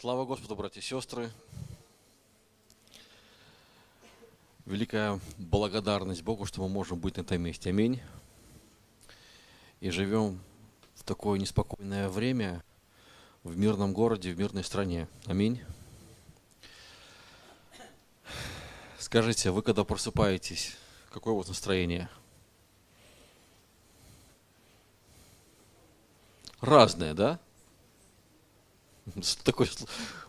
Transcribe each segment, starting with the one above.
Слава Господу, братья и сестры. Великая благодарность Богу, что мы можем быть на этом месте. Аминь. И живем в такое неспокойное время, в мирном городе, в мирной стране. Аминь. Скажите, вы когда просыпаетесь, какое у вас настроение? Разное, да? Такой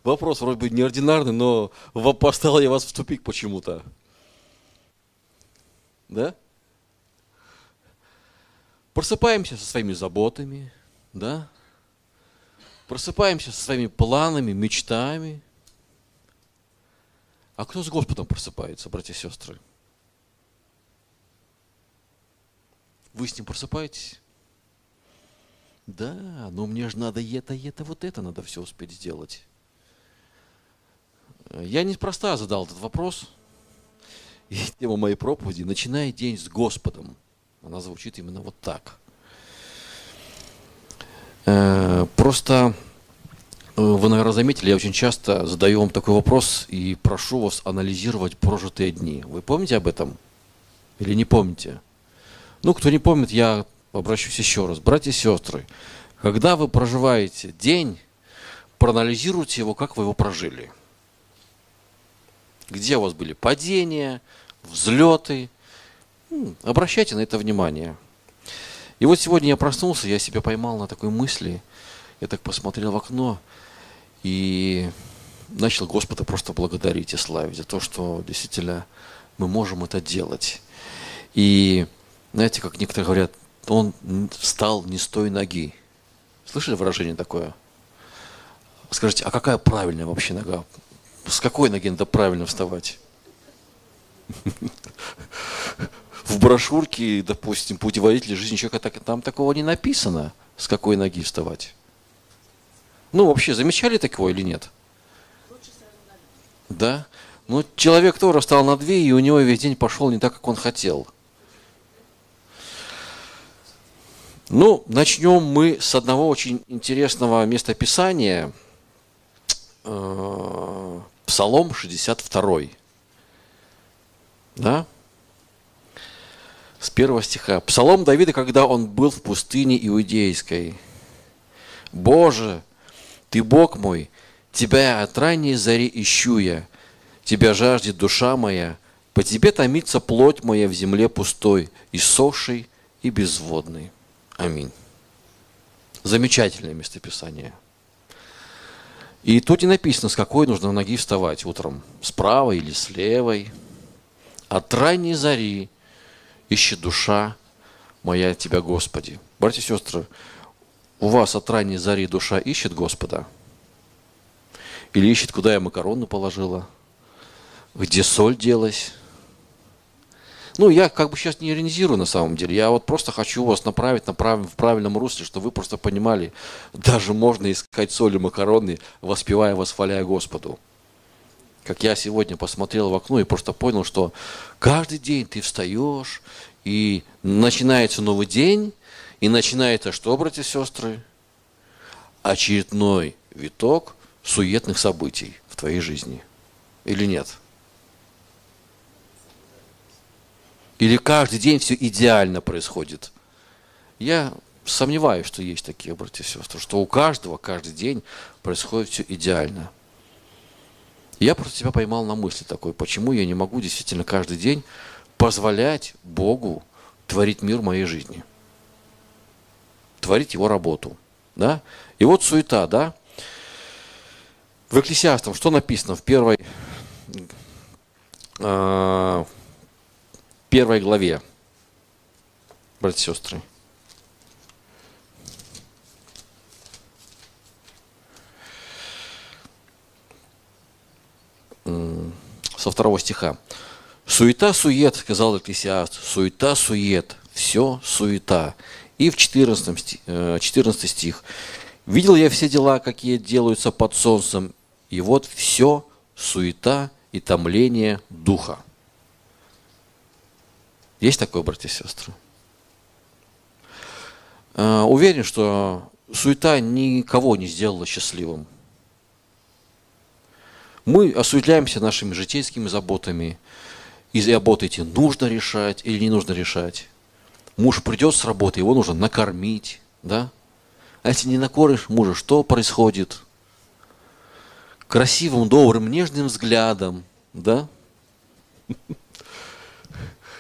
вопрос вроде бы неординарный, но поставил я вас в тупик почему-то. Да? Просыпаемся со своими заботами, да? Просыпаемся со своими планами, мечтами. А кто с Господом просыпается, братья и сестры? Вы с ним просыпаетесь? Да, но мне же надо это, это, вот это надо все успеть сделать. Я неспроста задал этот вопрос. И тема моей проповеди «Начинай день с Господом». Она звучит именно вот так. Э, просто э, вы, наверное, заметили, я очень часто задаю вам такой вопрос и прошу вас анализировать прожитые дни. Вы помните об этом? Или не помните? Ну, кто не помнит, я обращусь еще раз. Братья и сестры, когда вы проживаете день, проанализируйте его, как вы его прожили. Где у вас были падения, взлеты. Обращайте на это внимание. И вот сегодня я проснулся, я себя поймал на такой мысли. Я так посмотрел в окно и начал Господа просто благодарить и славить за то, что действительно мы можем это делать. И знаете, как некоторые говорят, он встал не с той ноги. Слышали выражение такое? Скажите, а какая правильная вообще нога? С какой ноги надо правильно вставать? В брошюрке, допустим, путеводитель жизни человека, там такого не написано, с какой ноги вставать. Ну, вообще, замечали такого или нет? Да? Ну, человек тоже встал на две, и у него весь день пошел не так, как он хотел – Ну, начнем мы с одного очень интересного местописания. Э, Псалом 62. Да? С первого стиха. Псалом Давида, когда он был в пустыне Иудейской. «Боже, Ты Бог мой, Тебя от ранней зари ищу я, Тебя жаждет душа моя, по Тебе томится плоть моя в земле пустой, иссохшей и безводной». Аминь. Замечательное местописание. И тут не написано, с какой нужно ноги вставать утром. С правой или с левой. От ранней зари ищет душа моя Тебя, Господи. Братья и сестры, у вас от ранней зари душа ищет Господа? Или ищет, куда я макароны положила? Где соль делась? Ну, я как бы сейчас не иронизирую на самом деле. Я вот просто хочу вас направить на прав... в правильном русле, чтобы вы просто понимали, даже можно искать соли макароны, воспевая, восхваляя Господу. Как я сегодня посмотрел в окно и просто понял, что каждый день ты встаешь, и начинается новый день, и начинается что, братья и сестры? Очередной виток суетных событий в твоей жизни. Или нет? Или каждый день все идеально происходит. Я сомневаюсь, что есть такие братья и сестры, что у каждого каждый день происходит все идеально. Я просто себя поймал на мысли такой, почему я не могу действительно каждый день позволять Богу творить мир моей жизни. Творить его работу. Да? И вот суета, да? В Экклесиастам что написано в первой, а, первой главе, братья и сестры. Со второго стиха. Суета-сует, сказал Экклесиаст, суета-сует, все суета. И в 14, 14 э, стих. Видел я все дела, какие делаются под солнцем, и вот все суета и томление духа. Есть такое, братья и сестры? Э, уверен, что суета никого не сделала счастливым. Мы осуществляемся нашими житейскими заботами. И заботы эти нужно решать или не нужно решать. Муж придет с работы, его нужно накормить, да? А если не накормишь мужа, что происходит? Красивым, добрым, нежным взглядом, да?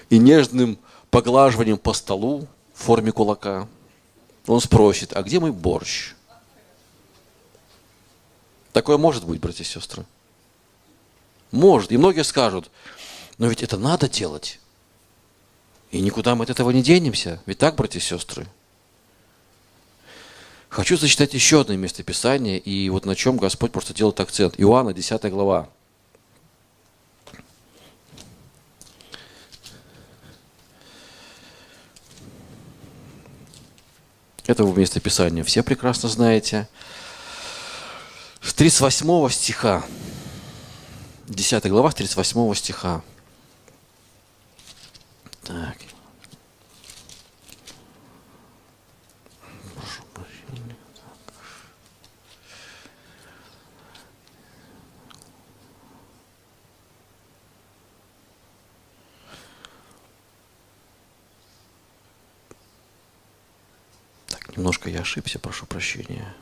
И нежным поглаживанием по столу в форме кулака. Он спросит, а где мой борщ? Такое может быть, братья и сестры. Может. И многие скажут, но ведь это надо делать. И никуда мы от этого не денемся. Ведь так, братья и сестры? Хочу зачитать еще одно место Писания, и вот на чем Господь просто делает акцент. Иоанна, 10 глава. Это вы место Писания все прекрасно знаете. С 38 стиха 10 глава, 38 стиха. Так. Прошу прощения. Так, немножко я ошибся, прошу прощения.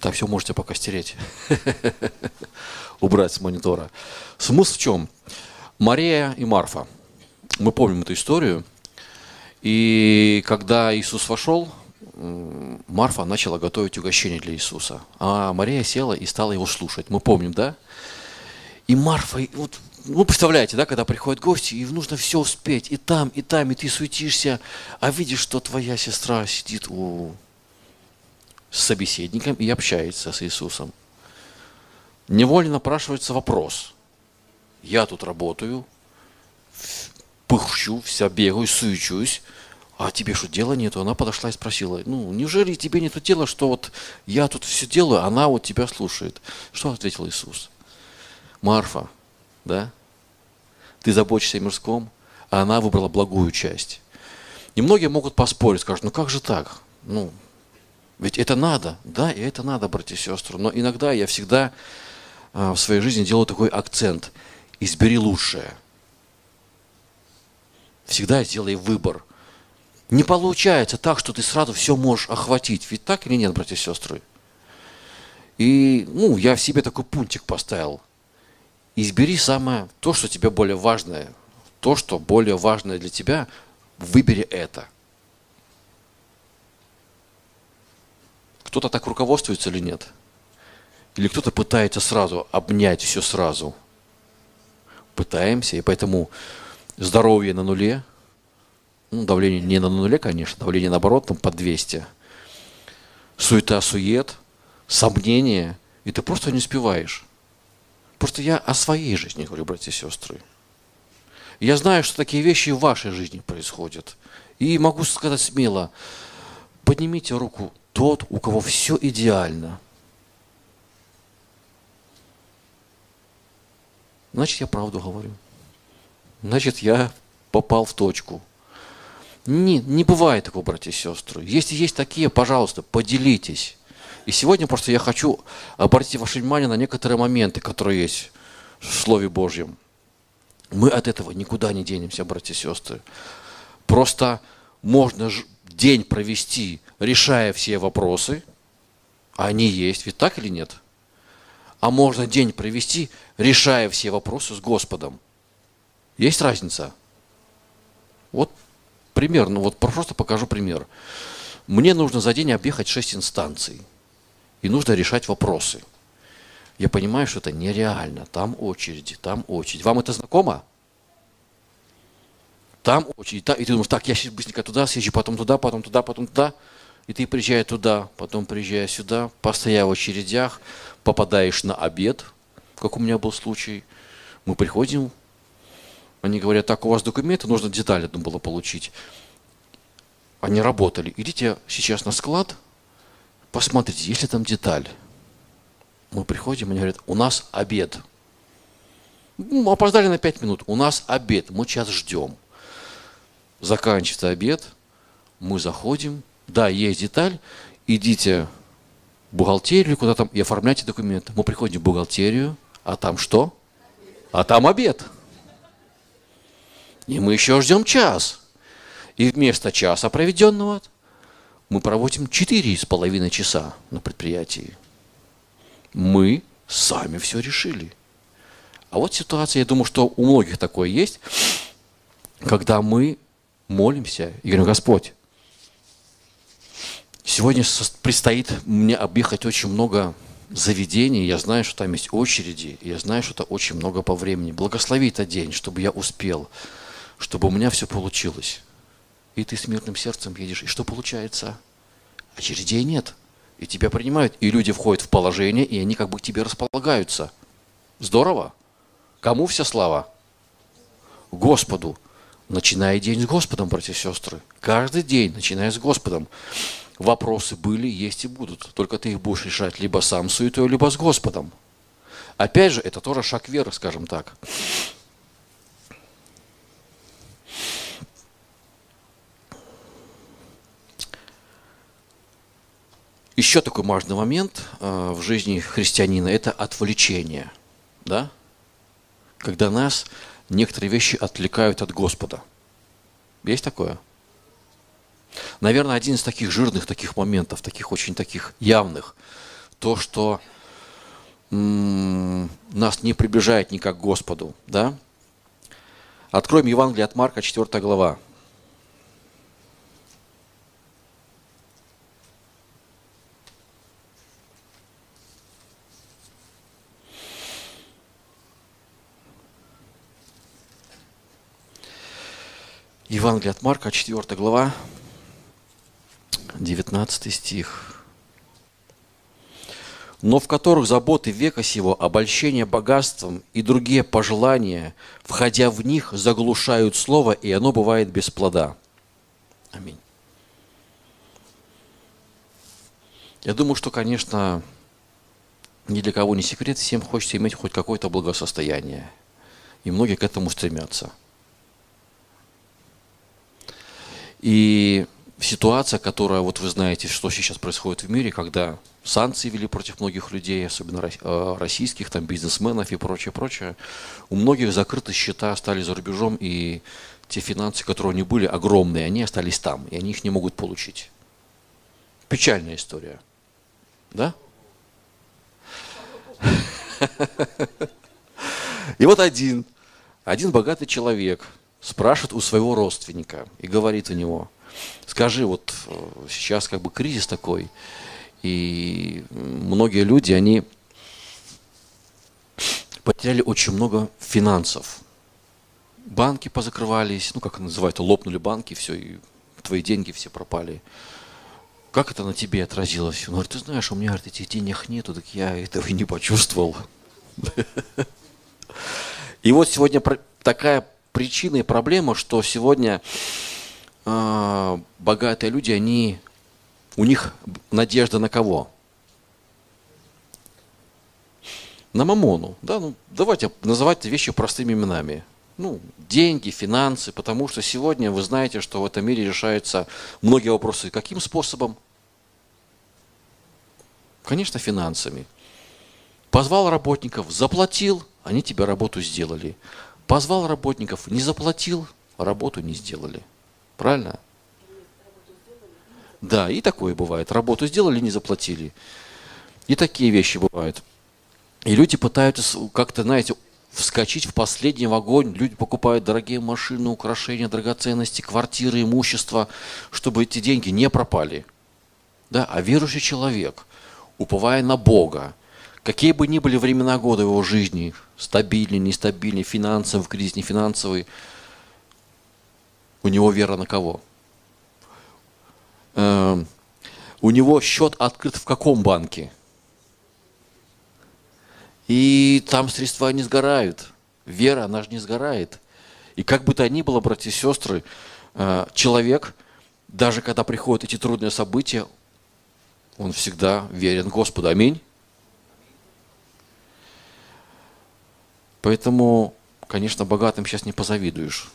Так, все можете пока стереть. Убрать с монитора. Смысл в чем? Мария и Марфа. Мы помним эту историю. И когда Иисус вошел, Марфа начала готовить угощение для Иисуса. А Мария села и стала его слушать. Мы помним, да? И Марфа, вот, ну, представляете, да, когда приходят гости, и нужно все успеть, и там, и там, и ты суетишься, а видишь, что твоя сестра сидит у с собеседником и общается с Иисусом. Невольно напрашивается вопрос. Я тут работаю, пыхчу, вся бегаю, суечусь, а тебе что, дела нету? Она подошла и спросила, ну, неужели тебе нету дела, что вот я тут все делаю, она вот тебя слушает? Что ответил Иисус? Марфа, да? Ты заботишься о мирском, а она выбрала благую часть. И многие могут поспорить, скажут, ну как же так? Ну, ведь это надо, да, и это надо, братья и сестры. Но иногда я всегда а, в своей жизни делаю такой акцент. Избери лучшее. Всегда сделай выбор. Не получается так, что ты сразу все можешь охватить. Ведь так или нет, братья и сестры? И ну, я в себе такой пунктик поставил. Избери самое, то, что тебе более важное. То, что более важное для тебя, выбери это – Кто-то так руководствуется или нет? Или кто-то пытается сразу обнять все сразу? Пытаемся, и поэтому здоровье на нуле, ну, давление не на нуле, конечно, давление наоборот, там под 200. Суета, сует, сомнения, и ты просто не успеваешь. Просто я о своей жизни говорю, братья и сестры. Я знаю, что такие вещи в вашей жизни происходят. И могу сказать смело, поднимите руку тот, у кого все идеально. Значит, я правду говорю. Значит, я попал в точку. Не, не бывает такого, братья и сестры. Если есть такие, пожалуйста, поделитесь. И сегодня просто я хочу обратить ваше внимание на некоторые моменты, которые есть в Слове Божьем. Мы от этого никуда не денемся, братья и сестры. Просто можно день провести, решая все вопросы, а они есть, ведь так или нет? А можно день провести, решая все вопросы с Господом. Есть разница? Вот пример, ну вот просто покажу пример. Мне нужно за день объехать шесть инстанций. И нужно решать вопросы. Я понимаю, что это нереально. Там очереди, там очередь. Вам это знакомо? там очень, и ты думаешь, так, я сейчас быстренько туда съезжу, потом туда, потом туда, потом туда. И ты приезжаешь туда, потом приезжаешь сюда, постояв в очередях, попадаешь на обед, как у меня был случай. Мы приходим, они говорят, так, у вас документы, нужно деталь одну было получить. Они работали. Идите сейчас на склад, посмотрите, есть ли там деталь. Мы приходим, они говорят, у нас обед. Мы опоздали на 5 минут, у нас обед, мы сейчас ждем. заканчивается обед, мы заходим, да, есть деталь, идите в бухгалтерию куда там и оформляйте документы. Мы приходим в бухгалтерию, а там что? А там обед. И мы еще ждем час. И вместо часа проведенного мы проводим четыре с половиной часа на предприятии. Мы сами все решили. А вот ситуация, я думаю, что у многих такое есть, когда мы молимся и говорим, Господь, сегодня предстоит мне объехать очень много заведений, я знаю, что там есть очереди, я знаю, что это очень много по времени. Благослови этот день, чтобы я успел, чтобы у меня все получилось. И ты с мирным сердцем едешь. И что получается? Очередей нет. И тебя принимают. И люди входят в положение, и они как бы к тебе располагаются. Здорово. Кому вся слава? Господу. Начиная день с Господом, братья и сестры. Каждый день, начиная с Господом. Вопросы были, есть и будут. Только ты их будешь решать либо сам суетой, либо с Господом. Опять же, это тоже шаг веры, скажем так. Еще такой важный момент э, в жизни христианина – это отвлечение. Да? Когда нас некоторые вещи отвлекают от Господа. Есть такое? Наверное, один из таких жирных таких моментов, таких очень таких явных, то, что нас не приближает никак к Господу. Да? Откроем Евангелие от Марка, 4 глава. Евангелие от Марка, 4 глава, 19 стих. «Но в которых заботы века сего, обольщение богатством и другие пожелания, входя в них, заглушают слово, и оно бывает без плода». Аминь. Я думаю, что, конечно, ни для кого не секрет, всем хочется иметь хоть какое-то благосостояние. И многие к этому стремятся – И ситуация, которая, вот вы знаете, что сейчас происходит в мире, когда санкции вели против многих людей, особенно э, российских, там, бизнесменов и прочее, прочее, у многих закрыты счета стали за рубежом, и те финансы, которые у них были огромные, они остались там, и они их не могут получить. Печальная история. Да? И вот один, один богатый человек – спрашивает у своего родственника и говорит у него, скажи, вот э, сейчас как бы кризис такой, и многие люди, они потеряли очень много финансов. Банки позакрывались, ну, как называют, лопнули банки, все, и твои деньги все пропали. Как это на тебе отразилось? Он говорит, ты знаешь, у меня говорит, этих денег нету, так я этого и не почувствовал. И вот сегодня такая причина и проблема, что сегодня э, богатые люди, они, у них надежда на кого? На мамону. Да? Ну, давайте называть вещи простыми именами. Ну, деньги, финансы, потому что сегодня вы знаете, что в этом мире решаются многие вопросы. Каким способом? Конечно, финансами. Позвал работников, заплатил, они тебе работу сделали. Позвал работников, не заплатил, работу не сделали. Правильно? Да, и такое бывает. Работу сделали, не заплатили. И такие вещи бывают. И люди пытаются как-то, знаете, вскочить в последний вагон. Люди покупают дорогие машины, украшения, драгоценности, квартиры, имущество, чтобы эти деньги не пропали. Да? А верующий человек, уповая на Бога, Какие бы ни были времена года его жизни, стабильный, нестабильный, финансовый, кризис, не финансовый, у него вера на кого? Э, у него счет открыт в каком банке? И там средства не сгорают. Вера, она же не сгорает. И как бы то ни было, братья и сестры, э, человек, даже когда приходят эти трудные события, он всегда верен Господу. Аминь. Поэтому, конечно, богатым сейчас не позавидуешь.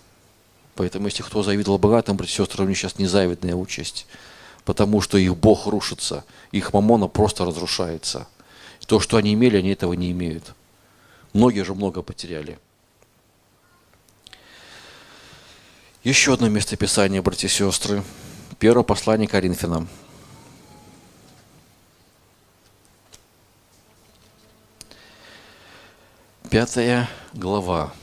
Поэтому, если кто завидовал богатым, братья и сестры, у них сейчас незавидная участь. Потому что их Бог рушится, их мамона просто разрушается. То, что они имели, они этого не имеют. Многие же много потеряли. Еще одно местописание, братья и сестры. Первое послание Коринфянам. Пятая глава.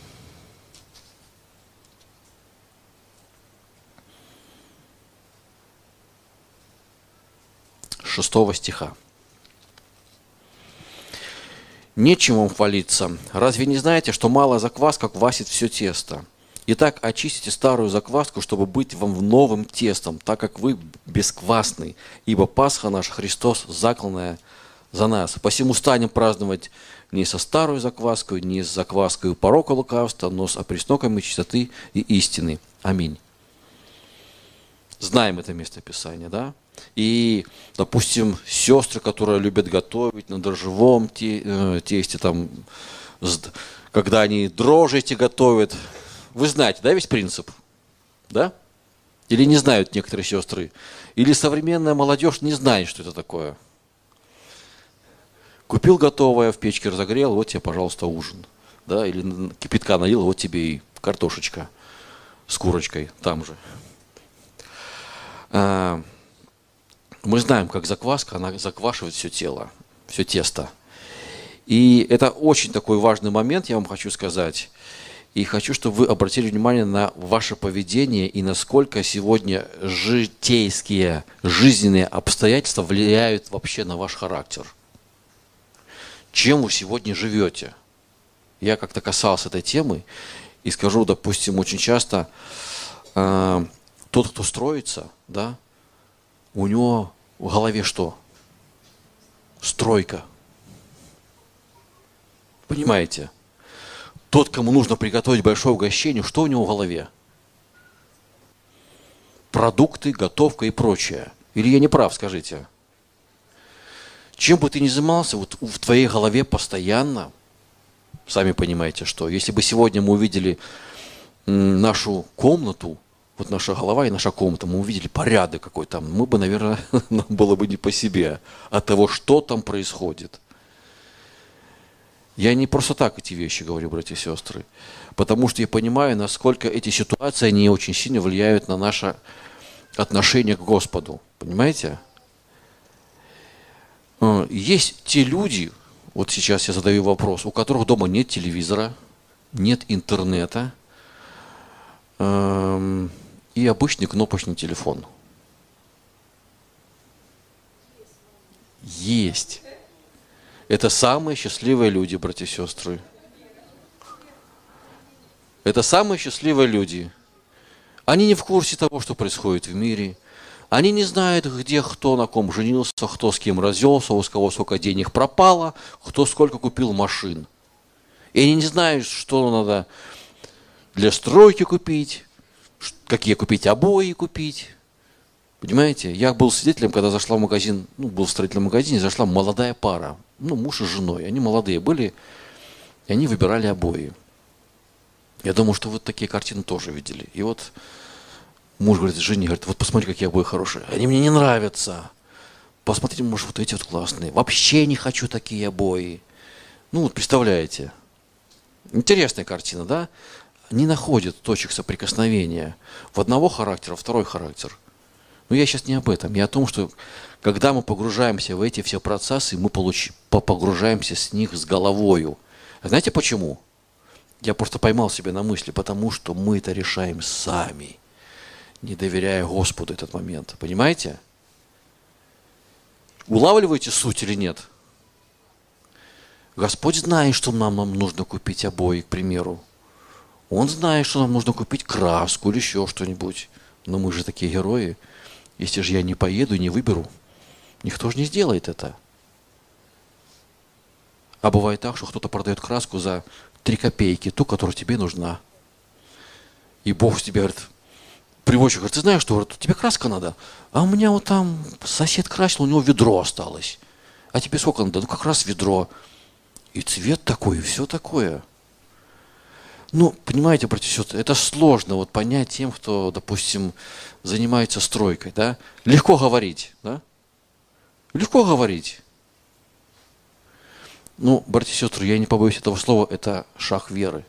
Шестого стиха. Нечем вам хвалиться. Разве не знаете, что малая закваска квасит все тесто? Итак, очистите старую закваску, чтобы быть вам новым тестом, так как вы бесквасный, ибо Пасха наш Христос закланная за нас. Посему станем праздновать не со старой закваской, не с закваской порока лукавства, но с опресноками чистоты и истины. Аминь. Знаем это место Писания, да? И, допустим, сестры, которые любят готовить на дрожжевом э, тесте, там, когда они дрожжи эти готовят, вы знаете, да, весь принцип? Да? Или не знают некоторые сестры? Или современная молодежь не знает, что это такое? Купил готовое, в печке разогрел, вот тебе, пожалуйста, ужин. Да? Или кипятка налил, вот тебе и картошечка с курочкой там же. А, мы знаем, как закваска, она заквашивает все тело, все тесто. И это очень такой важный момент, я вам хочу сказать. И хочу, чтобы вы обратили внимание на ваше поведение и насколько сегодня житейские, жизненные обстоятельства влияют вообще на ваш характер. Чем вы сегодня живете? Я как-то касался этой темы и скажу, допустим, очень часто э, тот, кто строится, да, у него в голове что? Стройка. Понимаете? Тот, кому нужно приготовить большое угощение, что у него в голове? Продукты, готовка и прочее. Или я не прав, скажите? Чем бы ты ни занимался, вот в твоей голове постоянно, сами понимаете, что если бы сегодня мы увидели нашу комнату, вот наша голова и наша комната, мы увидели порядок какой там, мы бы, наверное, нам было бы не по себе от того, что там происходит. Я не просто так эти вещи говорю, братья и сестры, потому что я понимаю, насколько эти ситуации, они очень сильно влияют на наше отношение к Господу. Понимаете? Э, есть те люди, вот сейчас я задаю вопрос, у которых дома нет телевизора, нет интернета, эм, и обычный кнопочный телефон. Есть. Это самые счастливые люди, братья и сестры. Это самые счастливые люди. Они не в курсе того, что происходит в мире. Они не знают, где кто на ком женился, кто с кем развелся, у кого сколько денег пропало, кто сколько купил машин. И они не знают, что надо для стройки купить, какие купить обои купить. Понимаете, я был свидетелем, когда зашла в магазин, ну, был в строительном магазине, зашла молодая пара, ну, муж и женой. Они молодые были, и они выбирали обои. Я думаю, что вот такие картины тоже видели. И вот муж говорит жене, говорит, вот посмотри, какие обои хорошие. Они мне не нравятся. Посмотрите, может, вот эти вот классные. Вообще не хочу такие обои. Ну, вот представляете. Интересная картина, да? не находят точек соприкосновения в одного характера, второй характер. Но я сейчас не об этом. Я о том, что когда мы погружаемся в эти все процессы, мы получ... погружаемся с них с головою. Знаете почему? Я просто поймал себя на мысли, потому что мы это решаем сами, не доверяя Господу этот момент. Понимаете? Улавливаете суть или нет? Господь знает, что нам, нам нужно купить обои, к примеру. Он знает, что нам нужно купить краску или еще что-нибудь. Но мы же такие герои. Если же я не поеду и не выберу, никто же не сделает это. А бывает так, что кто-то продает краску за 3 копейки, ту, которая тебе нужна. И Бог тебе говорит, приводчик говорит, ты знаешь, что говорит, тебе краска надо? А у меня вот там сосед красил, у него ведро осталось. А тебе сколько надо? Ну как раз ведро. И цвет такой, и все такое. Ну, понимаете, братья это сложно вот понять тем, кто, допустим, занимается стройкой, да? Легко говорить, да? Легко говорить. Ну, братья и сестры, я не побоюсь этого слова, это шаг веры.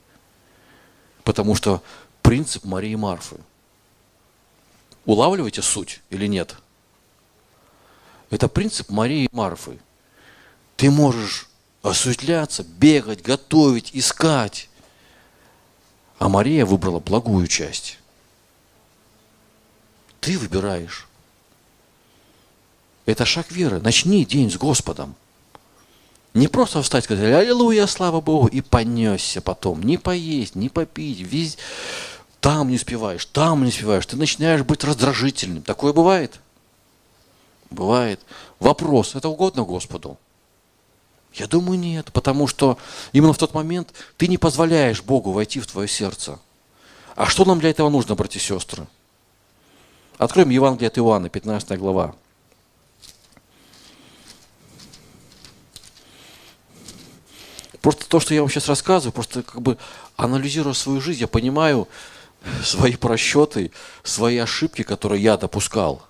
Потому что принцип Марии Марфы. Улавливаете суть или нет? Это принцип Марии Марфы. Ты можешь осветляться, бегать, готовить, искать. А Мария выбрала благую часть. Ты выбираешь. Это шаг веры. Начни день с Господом. Не просто встать, сказать, аллилуйя, слава Богу, и понесся потом. Не поесть, не попить, весь... там не успеваешь, там не успеваешь. Ты начинаешь быть раздражительным. Такое бывает? Бывает. Вопрос, это угодно Господу? Я думаю, нет, потому что именно в тот момент ты не позволяешь Богу войти в твое сердце. А что нам для этого нужно, братья и сестры? Откроем Евангелие от Иоанна, 15 глава. Просто то, что я вам сейчас рассказываю, просто как бы анализируя свою жизнь, я понимаю свои просчеты, свои ошибки, которые я допускал –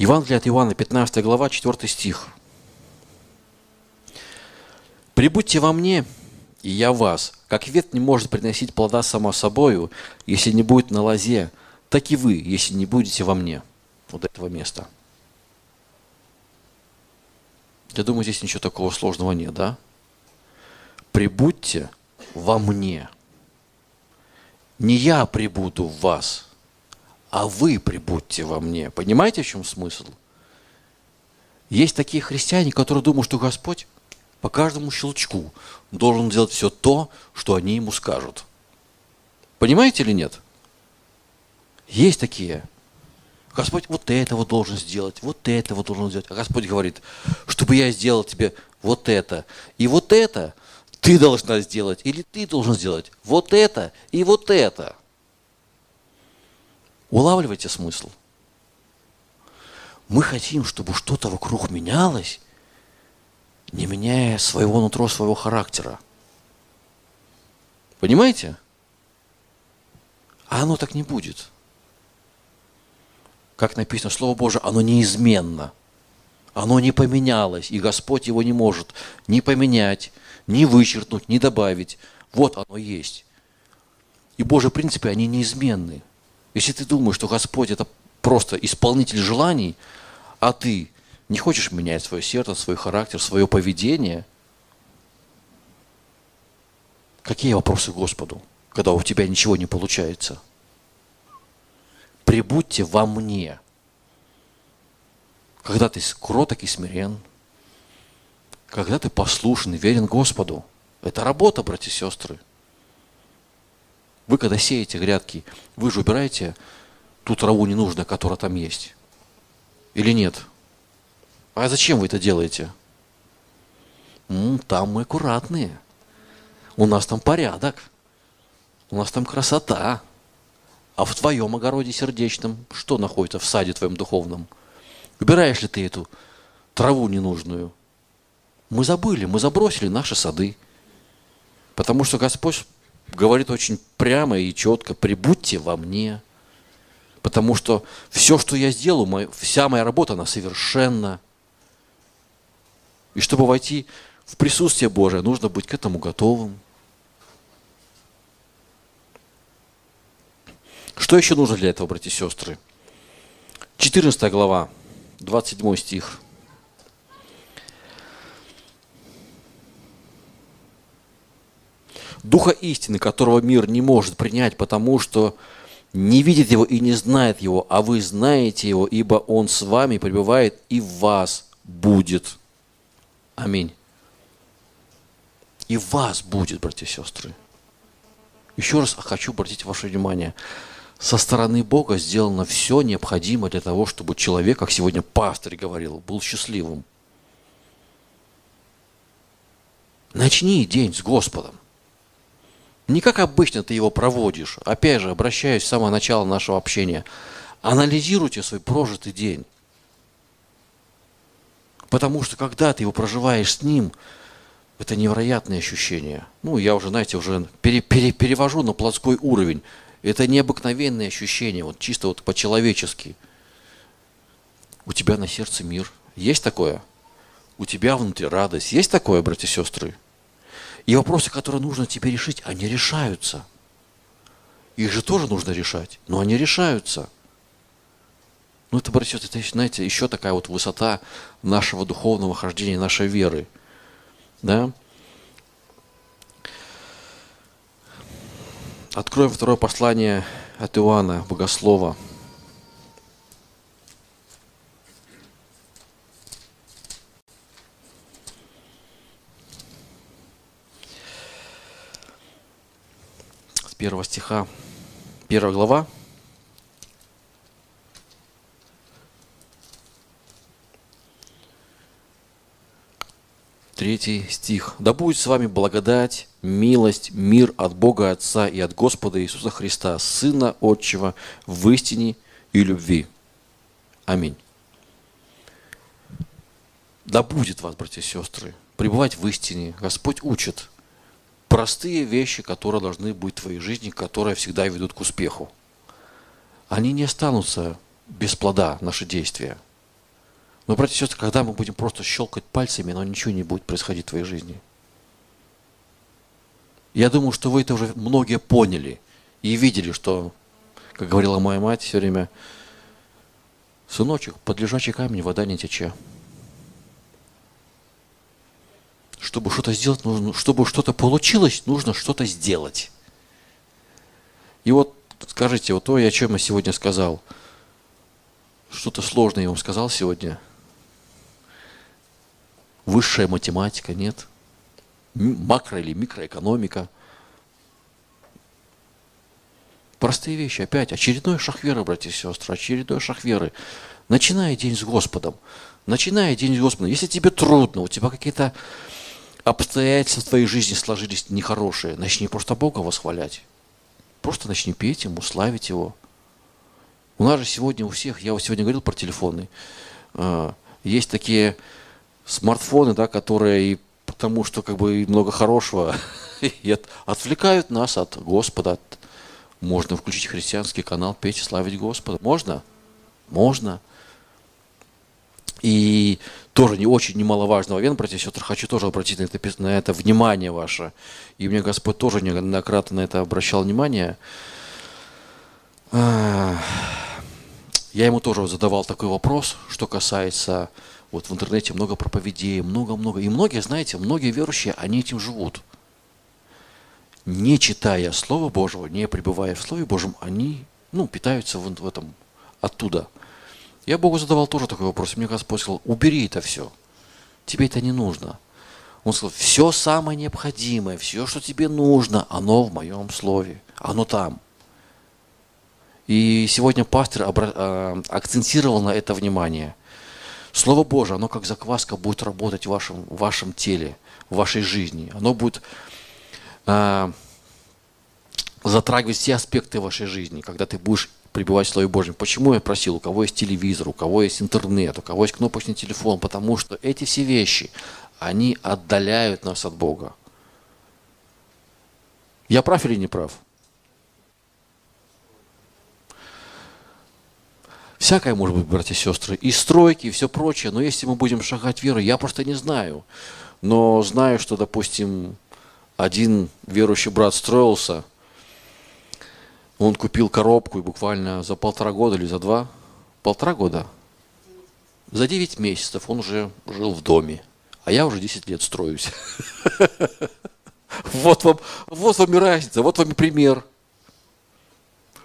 Евангелие от Иоанна, 15 глава, 4 стих. «Прибудьте во мне, и я вас. Как ветвь не может приносить плода само собою, если не будет на лозе, так и вы, если не будете во мне». Вот этого места. Я думаю, здесь ничего такого сложного нет, да? Прибудьте во мне. Не я прибуду в вас – а вы прибудьте во мне. Понимаете, в чем смысл? Есть такие христиане, которые думают, что Господь по каждому щелчку должен делать все то, что они ему скажут. Понимаете или нет? Есть такие. Господь вот этого должен сделать, вот этого должен сделать. А Господь говорит, чтобы я сделал тебе вот это. И вот это ты должна сделать, или ты должен сделать вот это и вот это. Улавливайте смысл. Мы хотим, чтобы что-то вокруг менялось, не меняя своего нутро, своего характера. Понимаете? А оно так не будет. Как написано, Слово Божие, оно неизменно. Оно не поменялось, и Господь его не может ни поменять, ни вычеркнуть, ни добавить. Вот оно есть. И Божьи принципы, они неизменны. Если ты думаешь, что Господь это просто исполнитель желаний, а ты не хочешь менять свое сердце, свой характер, свое поведение, какие вопросы Господу, когда у тебя ничего не получается? Прибудьте во мне. Когда ты кроток и смирен, когда ты послушен и верен Господу. Это работа, братья и сестры – вы когда сеете грядки, вы же убираете ту траву ненужную, которая там есть. Или нет? А зачем вы это делаете? М, там мы аккуратные. У нас там порядок. У нас там красота. А в твоем огороде сердечном что находится в саде твоем духовном? Убираешь ли ты эту траву ненужную? Мы забыли, мы забросили наши сады. Потому что Господь говорит очень прямо и четко, прибудьте во мне. Потому что все, что я сделаю, вся моя работа, она совершенна. И чтобы войти в присутствие Божие, нужно быть к этому готовым. Что еще нужно для этого, братья и сестры? 14 глава, 27 стих. Духа истины, которого мир не может принять, потому что не видит его и не знает его, а вы знаете его, ибо он с вами пребывает и в вас будет. Аминь. И в вас будет, братья и сестры. Еще раз хочу обратить ваше внимание. Со стороны Бога сделано все необходимое для того, чтобы человек, как сегодня пастор говорил, был счастливым. Начни день с Господом. Не как обычно ты его проводишь, опять же, обращаюсь с самого начала нашего общения, Анализируйте свой прожитый день. Потому что когда ты его проживаешь с ним, это невероятные ощущения. Ну, я уже, знаете, уже пере, пере, перевожу на плотской уровень. Это необыкновенные ощущения, вот чисто вот по-человечески. У тебя на сердце мир. Есть такое? У тебя внутри радость. Есть такое, братья и сестры? И вопросы, которые нужно тебе решить, они решаются. Их же тоже нужно решать, но они решаются. Ну, это, братья это, знаете, еще такая вот высота нашего духовного хождения, нашей веры. Да? Откроем второе послание от Иоанна, Богослова. С первого стиха, первая глава, Третий стих. «Да будет с вами благодать, милость, мир от Бога Отца и от Господа Иисуса Христа, Сына Отчего, в истине и любви. Аминь». Да будет вас, братья и сестры, пребывать в истине. Господь учит простые вещи, которые должны быть в твоей жизни, которые всегда ведут к успеху. Они не останутся без плода, наши действия – но, братья и сестры, когда мы будем просто щелкать пальцами, но ничего не будет происходить в твоей жизни. Я думаю, что вы это уже многие поняли и видели, что, как говорила моя мать все время, сыночек, под лежачий камень вода не тече. Чтобы что-то сделать, нужно, чтобы что-то получилось, нужно что-то сделать. И вот скажите, вот то, о чем я сегодня сказал. Что-то сложное я вам сказал сегодня – высшая математика, нет. Макро- или микроэкономика. Простые вещи. Опять очередной шаг веры, братья и сестры, очередной шаг веры. Начиная день с Господом. Начиная день с Господом. Если тебе трудно, у тебя какие-то обстоятельства в твоей жизни сложились нехорошие, начни просто Бога восхвалять. Просто начни петь Ему, славить Его. У нас же сегодня у всех, я вот сегодня говорил про телефоны, а, есть такие смартфоны, да, которые и потому что как бы много хорошего и от, отвлекают нас от Господа. Можно включить христианский канал, петь и славить Господа. Можно? Можно. И тоже не очень немаловажный момент, братья и сестры, хочу тоже обратить на это, на это внимание ваше. И мне Господь тоже неоднократно на это обращал внимание. Я ему тоже задавал такой вопрос, что касается вот в интернете много проповедей, много-много. И многие, знаете, многие верующие, они этим живут. Не читая Слова Божьего, не пребывая в Слове Божьем, они ну, питаются в, в этом оттуда. Я Богу задавал тоже такой вопрос. Мне Господь сказал, убери это все. Тебе это не нужно. Он сказал, все самое необходимое, все, что тебе нужно, оно в моем слове, оно там. И сегодня пастор а, акцентировал на это внимание – Слово Божие, оно как закваска будет работать в вашем, в вашем теле, в вашей жизни. Оно будет э, затрагивать все аспекты вашей жизни, когда ты будешь пребывать в Слове Божьем. Почему я просил, у кого есть телевизор, у кого есть интернет, у кого есть кнопочный телефон? Потому что эти все вещи, они отдаляют нас от Бога. Я прав или не прав? Всякое может быть, братья и сестры, и стройки, и все прочее. Но если мы будем шагать верой, я просто не знаю. Но знаю, что, допустим, один верующий брат строился, он купил коробку и буквально за полтора года или за два, полтора года, за девять месяцев он уже жил в доме, а я уже десять лет строюсь. Вот вам, вот вам и разница, вот вам и пример.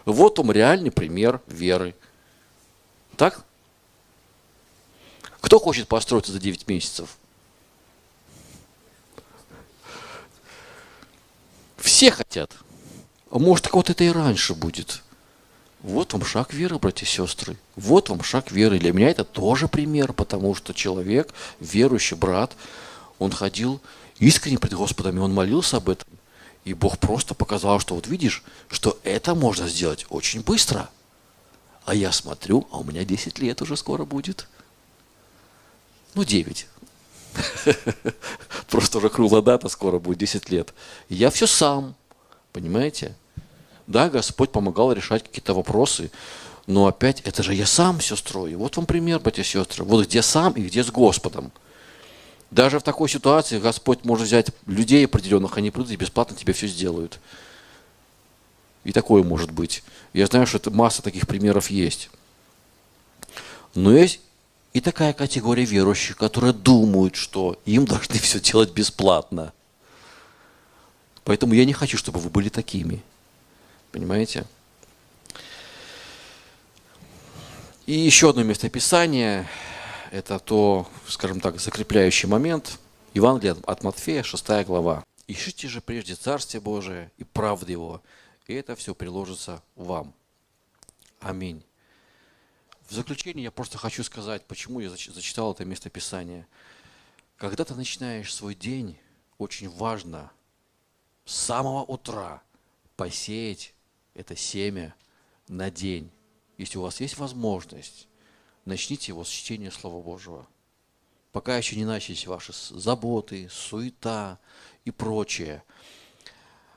Вот вам реальный пример веры. Так? Кто хочет построиться за 9 месяцев? Все хотят. А может, вот это и раньше будет. Вот вам шаг веры, братья и сестры. Вот вам шаг веры. Для меня это тоже пример, потому что человек, верующий брат, он ходил искренне пред Господом, и он молился об этом. И Бог просто показал, что вот видишь, что это можно сделать очень быстро – А я смотрю, а у меня 10 лет уже скоро будет. Ну, 9. Просто уже круглая дата, скоро будет 10 лет. я все сам, понимаете? Да, Господь помогал решать какие-то вопросы, но опять, это же я сам все строю. Вот вам пример, братья и сестры. Вот где сам и где с Господом. Даже в такой ситуации Господь может взять людей определенных, они придут и бесплатно тебе все сделают. И такое может быть. Я знаю, что это масса таких примеров есть. Но есть и такая категория верующих, которые думают, что им должны все делать бесплатно. Поэтому я не хочу, чтобы вы были такими. Понимаете? И еще одно местописание, это то, скажем так, закрепляющий момент. Евангелие от Матфея, 6 глава. «Ищите же прежде Царствие Божие и правды Его, и это все приложится вам». Аминь. В заключение я просто хочу сказать, почему я зачитал это местописание. Когда ты начинаешь свой день, очень важно с самого утра посеять это семя на день если у вас есть возможность, начните его с чтения Слова Божьего. Пока еще не начались ваши заботы, суета и прочее.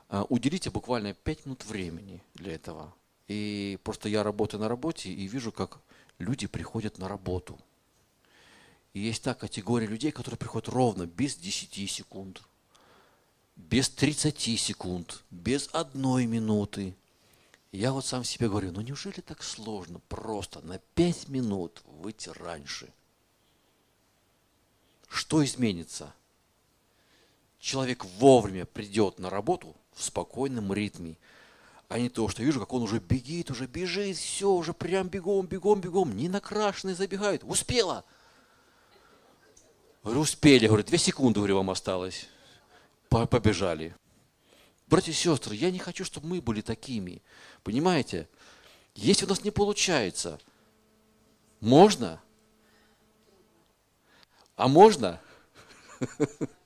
А, уделите буквально 5 минут времени для этого. И просто я работаю на работе и вижу, как люди приходят на работу. И есть та категория людей, которые приходят ровно, без 10 секунд, без 30 секунд, без одной минуты – я вот сам себе говорю, ну неужели так сложно просто на пять минут выйти раньше? Что изменится? Человек вовремя придет на работу в спокойном ритме, а не то, что вижу, как он уже бегит, уже бежит, все, уже прям бегом, бегом, бегом, не накрашенный забегает. Успела! Говорю, успели, говорю, две секунды, говорю, вам осталось. Побежали. Братья и сестры, я не хочу, чтобы мы были такими. Понимаете? Если у нас не получается, можно? А можно?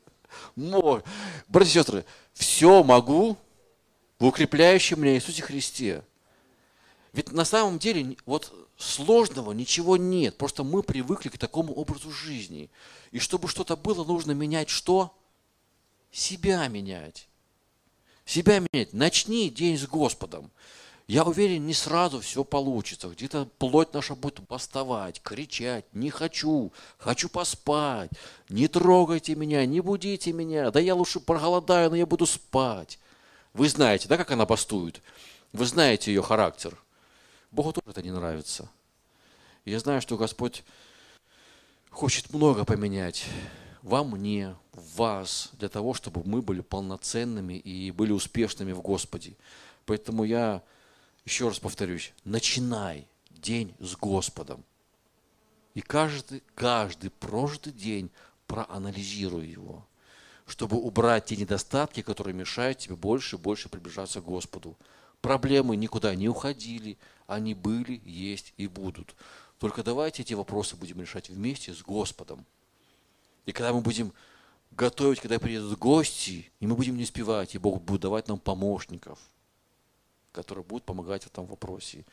Братья и сестры, все могу в укрепляющем меня Иисусе Христе. Ведь на самом деле вот сложного ничего нет. Просто мы привыкли к такому образу жизни. И чтобы что-то было, нужно менять что? Себя менять. Себя менять. Начни день с Господом. Я уверен, не сразу все получится. Где-то плоть наша будет бастовать, кричать, не хочу, хочу поспать, не трогайте меня, не будите меня, да я лучше проголодаю, но я буду спать. Вы знаете, да, как она бастует? Вы знаете ее характер. Богу тоже это не нравится. Я знаю, что Господь хочет много поменять во мне, в вас, для того, чтобы мы были полноценными и были успешными в Господе. Поэтому я еще раз повторюсь, начинай день с Господом. И каждый, каждый прожитый день проанализируй его, чтобы убрать те недостатки, которые мешают тебе больше и больше приближаться к Господу. Проблемы никуда не уходили, они были, есть и будут. Только давайте эти вопросы будем решать вместе с Господом. И когда мы будем готовить, когда приедут гости, и мы будем не успевать, и Бог будет давать нам помощников, которые будут помогать в этом вопросе.